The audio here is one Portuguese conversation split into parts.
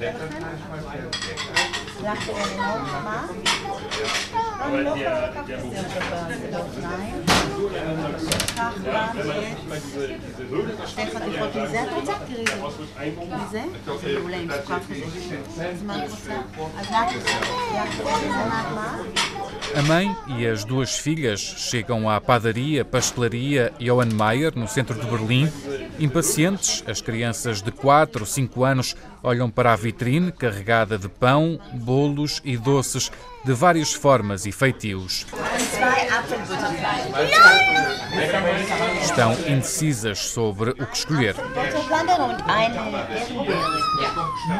איך את יכולת מזה את רוצה? תראי מזה? מעולה, אם שוכב כזה. אז מה את רוצה? אז לאט לאט מה? A mãe e as duas filhas chegam à padaria, pastelaria Johann Mayer, no centro de Berlim. Impacientes, as crianças de 4 ou 5 anos olham para a vitrine carregada de pão, bolos e doces de várias formas e feitios. Estão indecisas sobre o que escolher.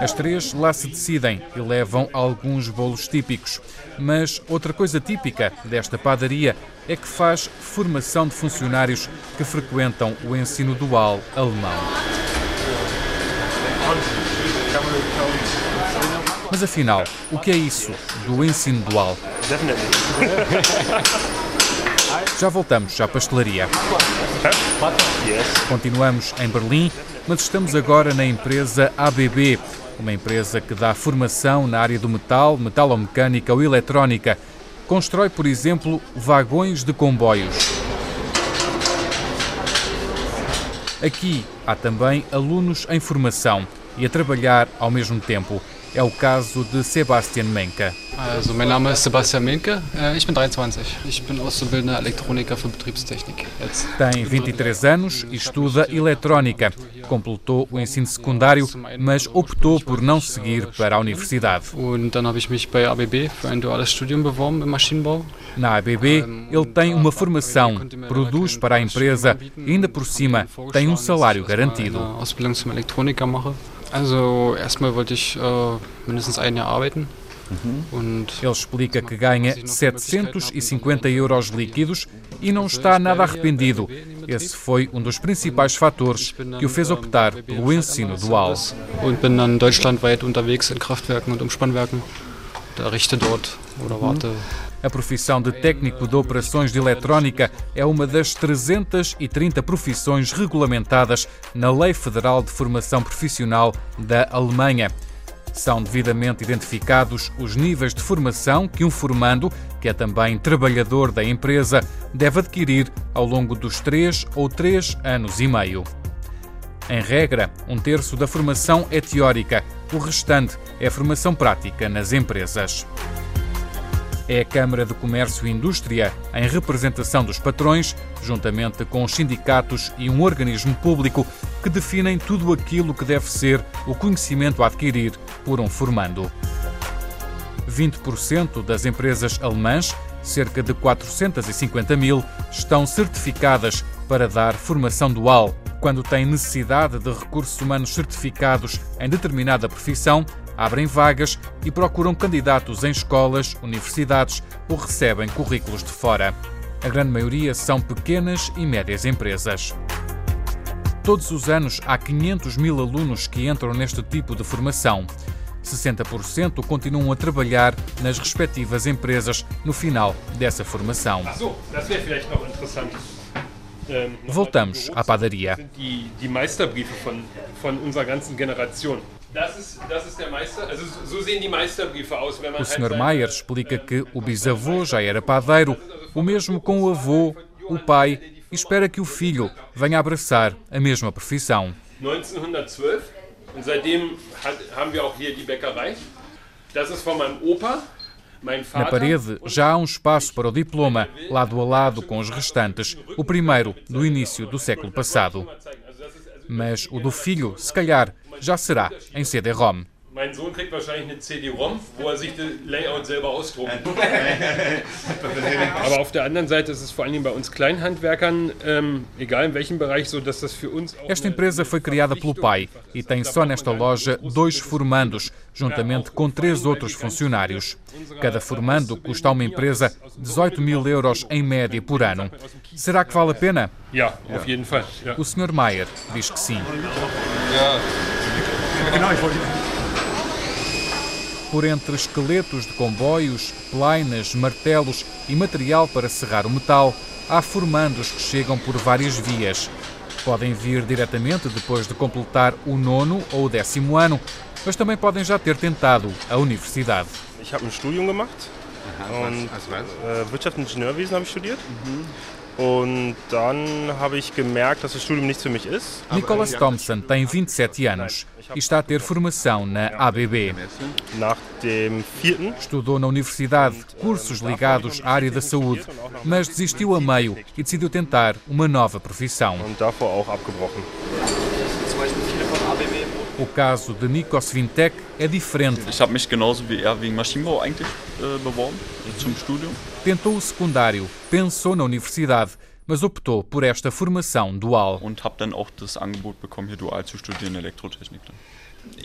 As três lá se decidem e levam alguns bolos típicos. Mas outra coisa típica desta padaria é que faz formação de funcionários que frequentam o ensino dual alemão. Mas afinal, o que é isso do ensino dual? Já voltamos à pastelaria. Continuamos em Berlim, mas estamos agora na empresa ABB, uma empresa que dá formação na área do metal, metalomecânica ou eletrónica. Constrói, por exemplo, vagões de comboios. Aqui há também alunos em formação e a trabalhar ao mesmo tempo. É o caso de Sebastian Menke. Also, mein Name ist Sebastian Menke, äh, ich bin 23. Ich bin Auszubildender Elektroniker für Betriebstechnik. Jetzt. Tem 23 anos e estuda eletrónica. Completou o ensino secundário, mas optou por não seguir para a universidade. Und dann habe ich mich bei ABB für ein duales Studium beworben im Maschinenbau. Na ABB, ele tem uma formação, produz para a empresa e ainda por cima tem um salário garantido. Ausbildung zum Elektroniker mache. Also erstmal wollte ich äh, mindestens ein Jahr arbeiten. Und Ele explica que ganha 750 euros líquidos e não está nada arrependido. Esse foi um dos principais fatores que o fez optar pelo ensino dual. und bin dann deutschlandweit unterwegs in Kraftwerken und Umspannwerken. Da richte dort oder warte. A profissão de técnico de operações de eletrónica é uma das 330 profissões regulamentadas na Lei Federal de Formação Profissional da Alemanha. São devidamente identificados os níveis de formação que um formando, que é também trabalhador da empresa, deve adquirir ao longo dos três ou três anos e meio. Em regra, um terço da formação é teórica, o restante é formação prática nas empresas. É a Câmara de Comércio e Indústria, em representação dos patrões, juntamente com os sindicatos e um organismo público, que definem tudo aquilo que deve ser o conhecimento a adquirir por um formando. 20% das empresas alemãs, cerca de 450 mil, estão certificadas para dar formação dual. Quando têm necessidade de recursos humanos certificados em determinada profissão, abrem vagas e procuram candidatos em escolas, universidades ou recebem currículos de fora. A grande maioria são pequenas e médias empresas. Todos os anos há 500 mil alunos que entram neste tipo de formação. 60% continuam a trabalhar nas respectivas empresas no final dessa formação. Voltamos à padaria. O Sr. Maier explica que o bisavô já era padeiro, o mesmo com o avô, o pai, e espera que o filho venha abraçar a mesma profissão. 1912 und seitdem hat, haben wir auch hier die Bäckerei. Das ist von meinem Opa, mein Na parede já há um espaço para o diploma, lado a lado com os restantes, o primeiro do início do século passado. Mas o do filho, se calhar, já será em CD-ROM. Mein Sohn kriegt wahrscheinlich eine CD-ROM, wo er sich das Layout selber ausdruckt. Aber auf der anderen Seite ist es vor Dingen bei uns Kleinhandwerkern, ähm, egal in welchem Bereich, so dass das für uns auch Esta empresa foi criada pelo pai e tem só nesta loja dois formandos, juntamente com três outros funcionários. Cada formando custa a uma empresa 18 mil euros em média por ano. Será que vale a pena? Ja, auf jeden Fall. Ja. O Sr. Maier diz que sim. Por entre esqueletos de comboios, plainas, martelos e material para serrar o metal, há formandos que chegam por várias vias. Podem vir diretamente depois de completar o nono ou o décimo ano, mas também podem já ter tentado a universidade. Ich habe ein Studium gemacht und äh, Wirtschaftsingenieurwesen habe ich studiert. Und dann habe ich gemerkt, dass das Studium nichts für mich ist. Nicholas Thompson tem 27 anos e está a ter formação na ABB. Estudou na universidade cursos ligados à área da saúde, mas desistiu a meio e decidiu tentar uma nova profissão. und davor auch abgebrochen. O caso de Nikos Vintek é diferente. Studium. Tentou o secundário, pensou na universidade, mas optou por esta formação dual. und habe dann auch das Angebot bekommen, hier dual zu studieren, Elektrotechnik.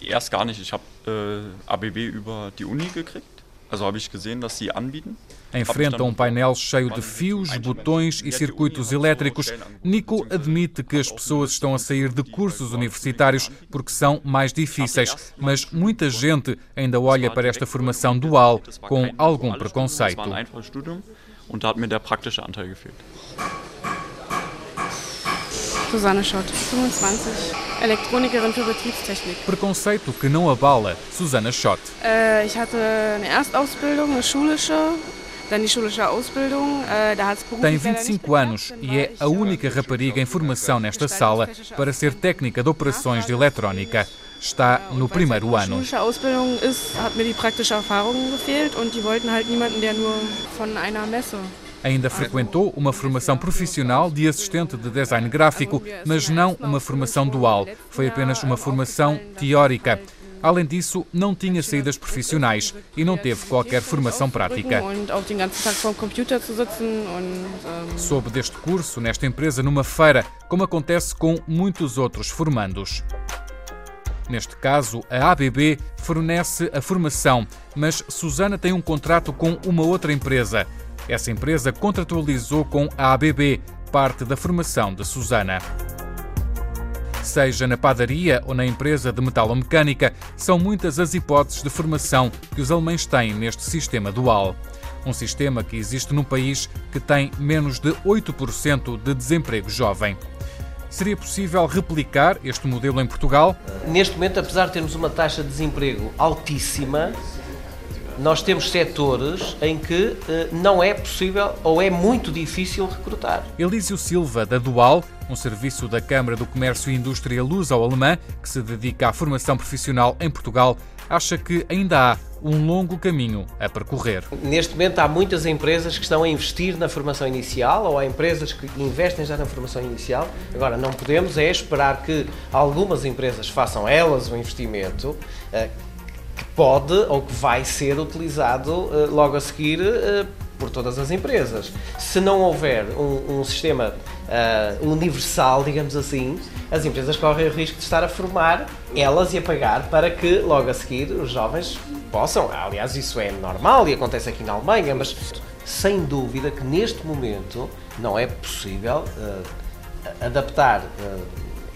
Erst gar nicht, ich habe äh, ABB über die Uni gekriegt. Also habe ich gesehen, dass sie anbieten. Enfrenta um painel cheio de fios, botões e circuitos elétricos. Nico admite que as pessoas estão a sair de cursos universitários porque são mais difíceis, mas muita gente ainda olha para esta formação dual com algum preconceito. Das war ein einfaches Studium und da hat mir der praktische Anteil gefehlt. Susanne Schott, 25, Elektronikerin für Betriebstechnik. Preconceito que não abala Susana Schott. Äh, ich hatte eine Erstausbildung, eine schulische, dann die schulische Ausbildung. Äh, da hat's Tem beruflich leider nicht 25 anos e é a äh, única rapariga em formação nesta sala para ser técnica de operações de eletrónica. Está no primeiro ano. schulische Ausbildung ist, hat mir die praktische Erfahrung gefehlt und die wollten halt niemanden, der nur von einer Messe. Ainda frequentou uma formação profissional de assistente de design gráfico, mas não uma formação dual. Foi apenas uma formação teórica. Além disso, não tinha saídas profissionais e não teve qualquer formação prática. Soube deste curso nesta empresa numa feira, como acontece com muitos outros formandos. Neste caso, a ABB fornece a formação, mas Susana tem um contrato com uma outra empresa. Essa empresa contratualizou com a ABB parte da formação de Susana. Seja na padaria ou na empresa de metalomecânica, são muitas as hipóteses de formação que os alemães têm neste sistema dual. Um sistema que existe num país que tem menos de 8% de desemprego jovem. Seria possível replicar este modelo em Portugal? Neste momento, apesar de termos uma taxa de desemprego altíssima, nós temos setores em que eh, não é possível ou é muito difícil recrutar. Elísio Silva, da Dual, um serviço da Câmara do Comércio e Indústria Luso-Alemã que se dedica à formação profissional em Portugal, acha que ainda há um longo caminho a percorrer. Neste momento, há muitas empresas que estão a investir na formação inicial ou há empresas que investem já na formação inicial. Agora, não podemos é esperar que algumas empresas façam elas o investimento. Que pode ou que vai ser utilizado eh, logo a seguir eh, por todas as empresas. Se não houver um, um sistema eh, universal, digamos assim, as empresas correm o risco de estar a formar elas e a pagar para que logo a seguir os jovens possam. Aliás, isso é normal e acontece aqui na Alemanha, mas sem dúvida que neste momento não é possível adaptar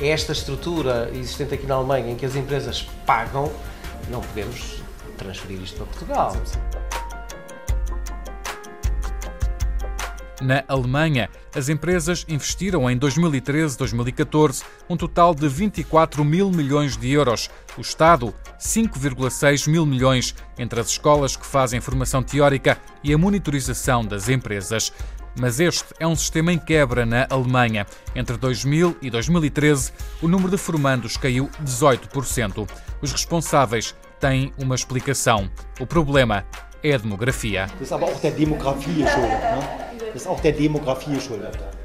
esta estrutura existente aqui na Alemanha em que as empresas pagam não podemos transferir isto para Portugal. Na Alemanha, as empresas investiram em 2013-2014 um total de 24 mil milhões de euros. O Estado, 5,6 mil milhões entre as escolas que fazem formação teórica e a monitorização das empresas. Mas este é um sistema em quebra na Alemanha. Entre 2000 e 2013, o número de formandos caiu 18%. Os responsáveis têm uma explicação. O problema é a demografia. Das ist aber auch der Demografie geschuldet. Ne?